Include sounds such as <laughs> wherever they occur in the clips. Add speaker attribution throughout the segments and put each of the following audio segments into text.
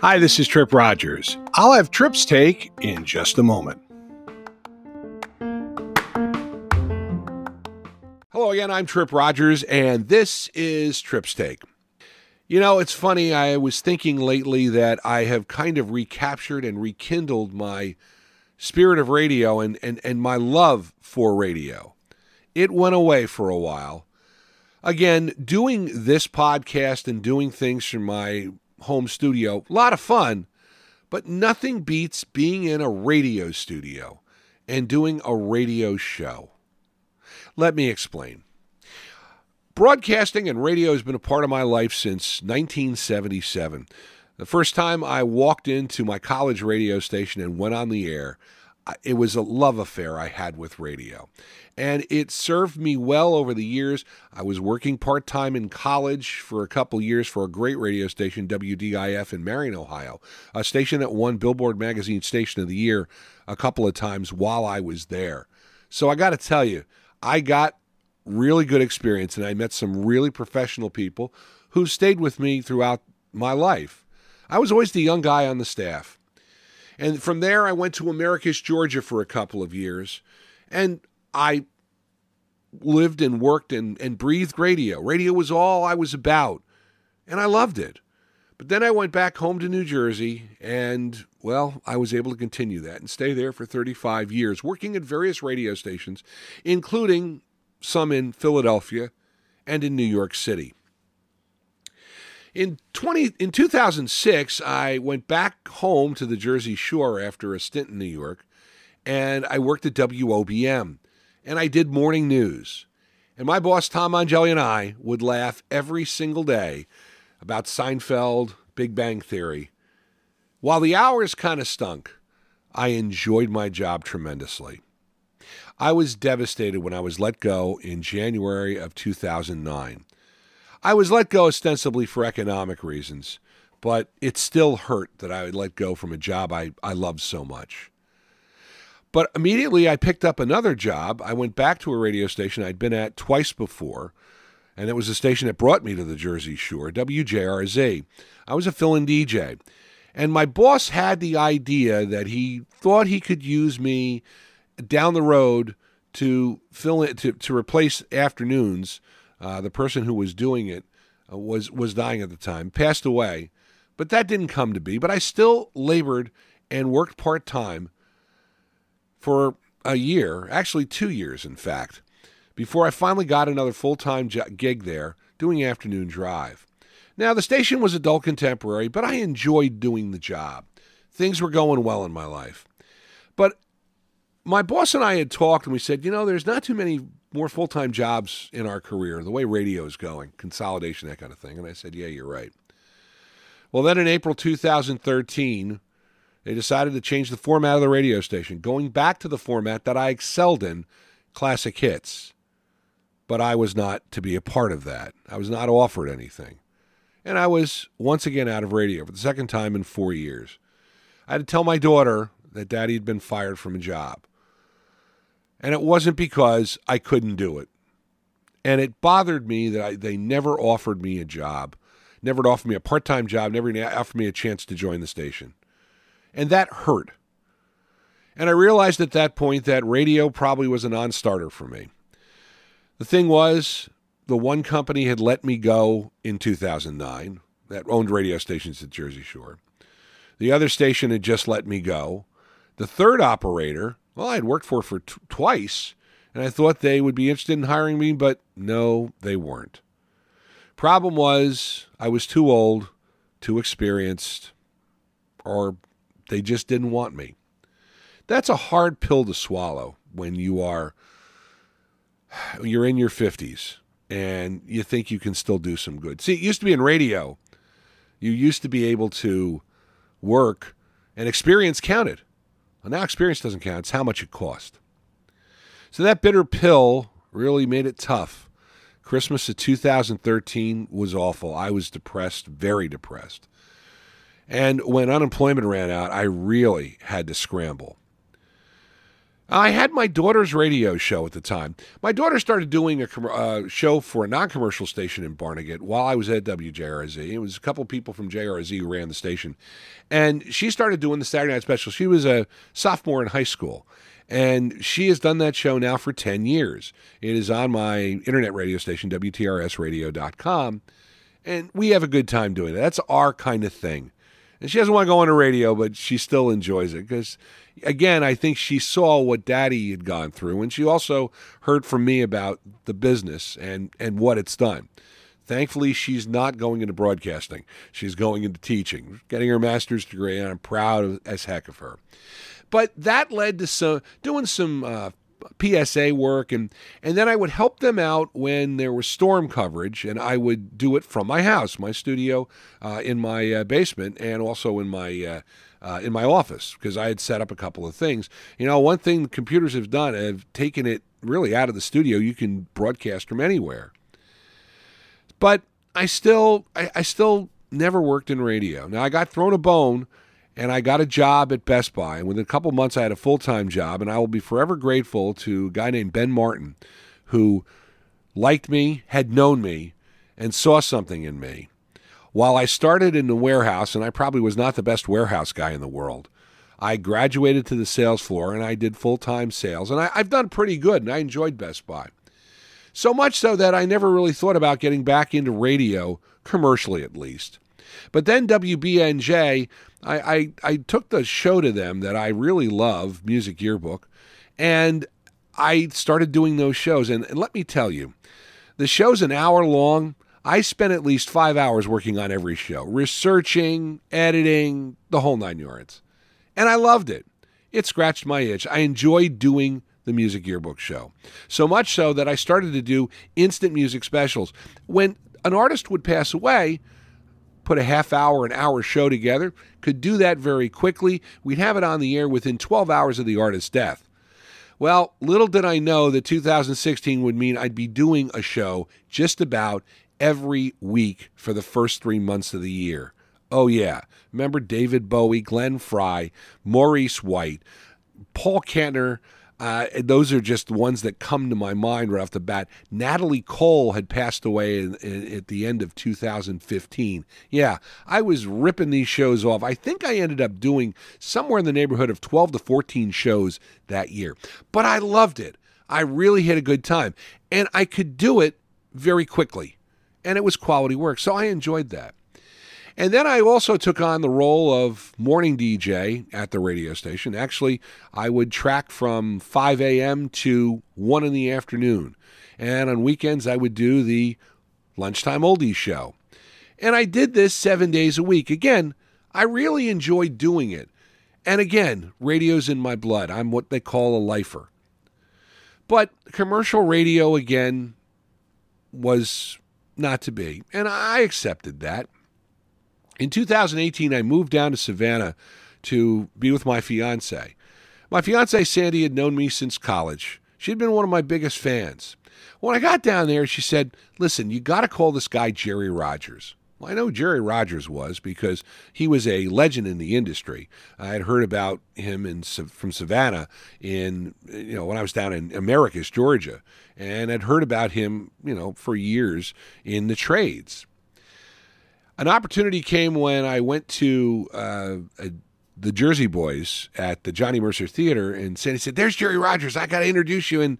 Speaker 1: Hi, this is Tripp Rogers. I'll have Tripp's take in just a moment. Hello again, I'm Tripp Rogers, and this is Tripp's Take. You know, it's funny, I was thinking lately that I have kind of recaptured and rekindled my spirit of radio and, and, and my love for radio. It went away for a while. Again, doing this podcast and doing things from my home studio. A lot of fun, but nothing beats being in a radio studio and doing a radio show. Let me explain. Broadcasting and radio has been a part of my life since 1977. The first time I walked into my college radio station and went on the air, it was a love affair I had with radio. And it served me well over the years. I was working part time in college for a couple years for a great radio station, WDIF in Marion, Ohio, a station that won Billboard Magazine Station of the Year a couple of times while I was there. So I got to tell you, I got really good experience and I met some really professional people who stayed with me throughout my life. I was always the young guy on the staff. And from there, I went to Americus, Georgia for a couple of years. And I lived and worked and, and breathed radio. Radio was all I was about. And I loved it. But then I went back home to New Jersey, and well, I was able to continue that and stay there for 35 years, working at various radio stations, including some in Philadelphia and in New York City. In 20 in 2006, I went back home to the Jersey Shore after a stint in New York, and I worked at WOBM, and I did morning news. And my boss Tom Angeli and I would laugh every single day about Seinfeld, Big Bang Theory. While the hours kind of stunk, I enjoyed my job tremendously. I was devastated when I was let go in January of 2009. I was let go ostensibly for economic reasons, but it still hurt that I would let go from a job I, I loved so much. But immediately I picked up another job. I went back to a radio station I'd been at twice before, and it was a station that brought me to the Jersey Shore, WJRZ. I was a fill in DJ. And my boss had the idea that he thought he could use me down the road to fill in to, to replace afternoons uh, the person who was doing it uh, was was dying at the time, passed away, but that didn't come to be. But I still labored and worked part time for a year, actually two years, in fact, before I finally got another full time gig there doing afternoon drive. Now the station was adult contemporary, but I enjoyed doing the job. Things were going well in my life, but my boss and I had talked, and we said, you know, there's not too many more full time jobs in our career, the way radio is going, consolidation, that kind of thing. And I said, Yeah, you're right. Well, then in April 2013, they decided to change the format of the radio station, going back to the format that I excelled in classic hits. But I was not to be a part of that. I was not offered anything. And I was once again out of radio for the second time in four years. I had to tell my daughter that daddy had been fired from a job. And it wasn't because I couldn't do it. And it bothered me that I, they never offered me a job, never offered me a part time job, never offered me a chance to join the station. And that hurt. And I realized at that point that radio probably was a non starter for me. The thing was, the one company had let me go in 2009 that owned radio stations at Jersey Shore. The other station had just let me go. The third operator well, I had worked for for t- twice, and I thought they would be interested in hiring me, but no, they weren't. Problem was, I was too old, too experienced, or they just didn't want me. That's a hard pill to swallow when you are you're in your 50s and you think you can still do some good. See, it used to be in radio. You used to be able to work and experience counted. Now experience doesn't count, it's how much it cost. So that bitter pill really made it tough. Christmas of 2013 was awful. I was depressed, very depressed. And when unemployment ran out, I really had to scramble. I had my daughter's radio show at the time. My daughter started doing a uh, show for a non commercial station in Barnegat while I was at WJRZ. It was a couple people from JRZ who ran the station. And she started doing the Saturday Night Special. She was a sophomore in high school. And she has done that show now for 10 years. It is on my internet radio station, WTRSradio.com. And we have a good time doing it. That's our kind of thing. And she doesn't want to go on the radio, but she still enjoys it because again, I think she saw what daddy had gone through, and she also heard from me about the business and, and what it's done. Thankfully, she's not going into broadcasting. She's going into teaching, getting her master's degree, and I'm proud as heck of her. But that led to some doing some uh, PSA work, and and then I would help them out when there was storm coverage, and I would do it from my house, my studio, uh, in my uh, basement, and also in my uh, uh, in my office because I had set up a couple of things. You know, one thing computers have done have taken it really out of the studio. You can broadcast from anywhere. But I still, I, I still never worked in radio. Now I got thrown a bone and I got a job at Best Buy. And within a couple months, I had a full time job. And I will be forever grateful to a guy named Ben Martin, who liked me, had known me, and saw something in me. While I started in the warehouse, and I probably was not the best warehouse guy in the world, I graduated to the sales floor and I did full time sales. And I, have done pretty good, and I enjoyed Best Buy. So much so that I never really thought about getting back into radio, commercially at least. But then WBNJ, I, I, I took the show to them that I really love, Music Yearbook, and I started doing those shows. And, and let me tell you, the show's an hour long. I spent at least five hours working on every show, researching, editing, the whole nine yards. And I loved it. It scratched my itch. I enjoyed doing the Music Yearbook show. So much so that I started to do instant music specials. When an artist would pass away, put a half hour, an hour show together, could do that very quickly. We'd have it on the air within 12 hours of the artist's death. Well, little did I know that 2016 would mean I'd be doing a show just about every week for the first three months of the year. Oh, yeah. Remember David Bowie, Glenn Frey, Maurice White, Paul Kantner. Uh, those are just the ones that come to my mind right off the bat. Natalie Cole had passed away in, in, at the end of 2015. Yeah, I was ripping these shows off. I think I ended up doing somewhere in the neighborhood of 12 to 14 shows that year. But I loved it. I really had a good time. And I could do it very quickly and it was quality work. So I enjoyed that. And then I also took on the role of morning DJ at the radio station. Actually, I would track from 5 a.m. to 1 in the afternoon. And on weekends, I would do the lunchtime oldies show. And I did this seven days a week. Again, I really enjoyed doing it. And again, radio's in my blood. I'm what they call a lifer. But commercial radio, again, was not to be. And I accepted that. In 2018, I moved down to Savannah to be with my fiance. My fiance, Sandy, had known me since college. She'd been one of my biggest fans. When I got down there, she said, Listen, you got to call this guy Jerry Rogers. Well, I know Jerry Rogers was because he was a legend in the industry. I had heard about him in from Savannah in you know when I was down in Americus, Georgia, and had heard about him you know for years in the trades. An opportunity came when I went to uh, the Jersey Boys at the Johnny Mercer Theater, and Sandy said, "There's Jerry Rogers. I got to introduce you." And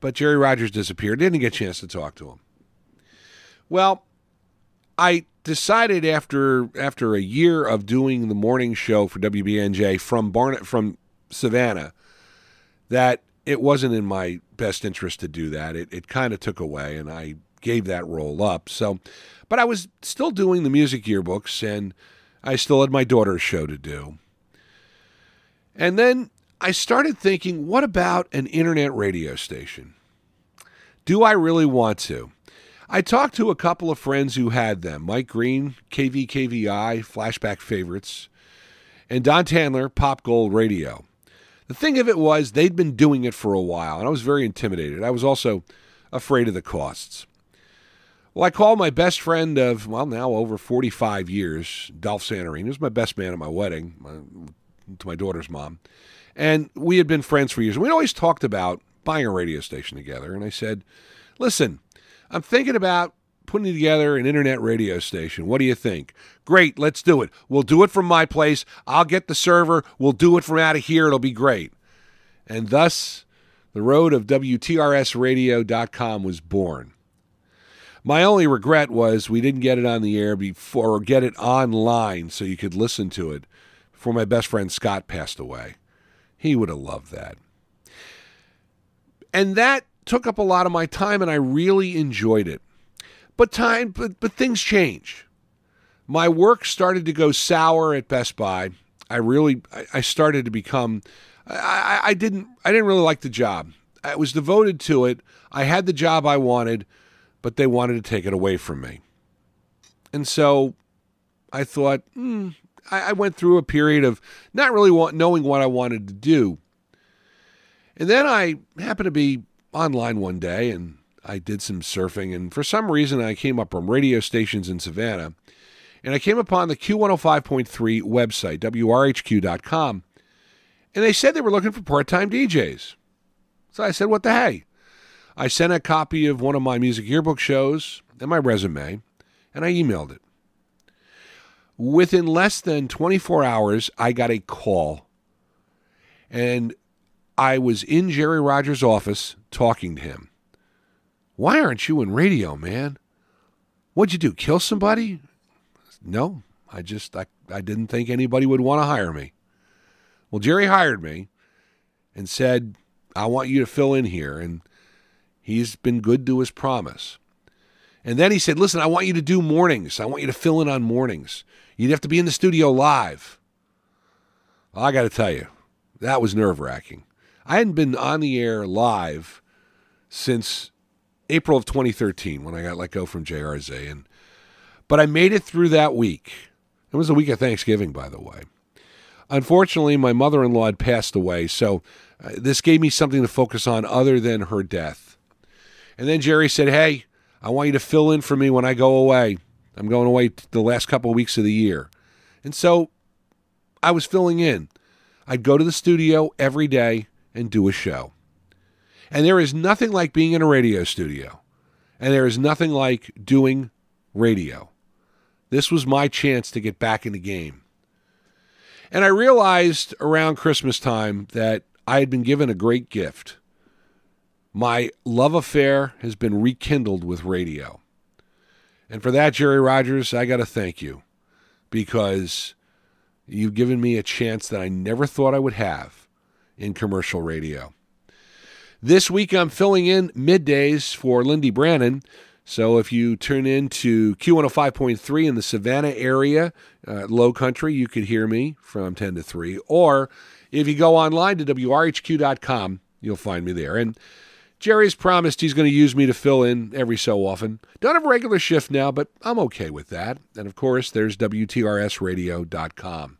Speaker 1: but Jerry Rogers disappeared. Didn't get a chance to talk to him. Well, I decided after after a year of doing the morning show for WBNJ from Barnet from Savannah that it wasn't in my best interest to do that. It it kind of took away, and I gave that role up. So, but I was still doing the music yearbooks, and I still had my daughter's show to do. And then I started thinking, what about an internet radio station? Do I really want to? I talked to a couple of friends who had them Mike Green, KVKVI, Flashback Favorites, and Don Tandler, Pop Gold Radio. The thing of it was, they'd been doing it for a while, and I was very intimidated. I was also afraid of the costs. Well, I called my best friend of, well, now over 45 years, Dolph Santorini. He was my best man at my wedding my, to my daughter's mom. And we had been friends for years. We'd always talked about buying a radio station together. And I said, listen, I'm thinking about putting together an internet radio station. What do you think? Great, let's do it. We'll do it from my place. I'll get the server. We'll do it from out of here. It'll be great. And thus, the road of WTRSradio.com was born. My only regret was we didn't get it on the air before or get it online so you could listen to it before my best friend Scott passed away. He would have loved that. And that took up a lot of my time and I really enjoyed it. But time but, but things change. My work started to go sour at Best Buy. I really I started to become I, I didn't I didn't really like the job. I was devoted to it. I had the job I wanted, but they wanted to take it away from me. And so I thought, hmm, I, I, went through a period of not really want, knowing what I wanted to do. And then I happened to be online one day and I did some surfing. And for some reason, I came up from radio stations in Savannah. And I came upon the Q105.3 website, WRHQ.com. And they said they were looking for part time DJs. So I said, what the hey? I sent a copy of one of my music yearbook shows and my resume, and I emailed it. Within less than 24 hours, I got a call. And I was in Jerry Rogers' office talking to him. Why aren't you in radio, man? What'd you do? Kill somebody? No, I just I, I didn't think anybody would want to hire me. Well, Jerry hired me and said, I want you to fill in here. And he's been good to his promise. And then he said, Listen, I want you to do mornings. I want you to fill in on mornings. You'd have to be in the studio live. Well, I got to tell you, that was nerve wracking. I hadn't been on the air live since April of 2013 when I got let go from JRZ. And, but I made it through that week. It was the week of Thanksgiving, by the way. Unfortunately, my mother in law had passed away, so uh, this gave me something to focus on other than her death. And then Jerry said, Hey, I want you to fill in for me when I go away. I'm going away the last couple of weeks of the year. And so I was filling in. I'd go to the studio every day and do a show. And there is nothing like being in a radio studio. And there is nothing like doing radio. This was my chance to get back in the game. And I realized around Christmas time that I had been given a great gift. My love affair has been rekindled with radio. And for that, Jerry Rogers, I got to thank you because you've given me a chance that I never thought I would have in commercial radio. This week, I'm filling in middays for Lindy Brannon. So if you tune in to Q105.3 in the Savannah area, uh, low country, you could hear me from 10 to 3. Or if you go online to WRHQ.com, you'll find me there. And Jerry's promised he's going to use me to fill in every so often. Don't have a regular shift now, but I'm okay with that. And of course, there's WTRSradio.com.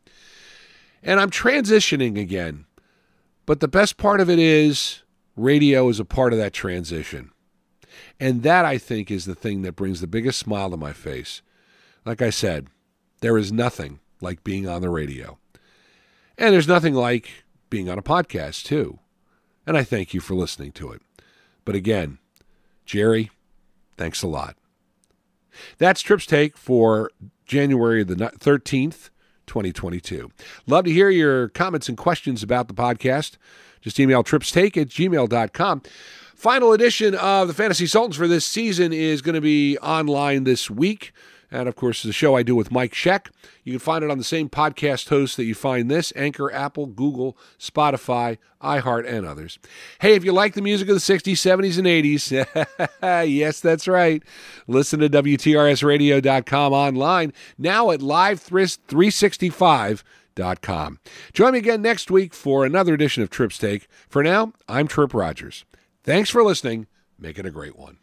Speaker 1: And I'm transitioning again. But the best part of it is radio is a part of that transition. And that, I think, is the thing that brings the biggest smile to my face. Like I said, there is nothing like being on the radio. And there's nothing like being on a podcast, too. And I thank you for listening to it. But again, Jerry, thanks a lot. That's Tripps Take for January the 13th, 2022. Love to hear your comments and questions about the podcast. Just email tripstake at gmail.com. Final edition of the Fantasy Sultans for this season is going to be online this week. And of course, the show I do with Mike Sheck. You can find it on the same podcast host that you find this Anchor, Apple, Google, Spotify, iHeart, and others. Hey, if you like the music of the 60s, 70s, and 80s, <laughs> yes, that's right. Listen to WTRSradio.com online, now at Live365.com. Join me again next week for another edition of Tripps Take. For now, I'm Tripp Rogers. Thanks for listening. Make it a great one.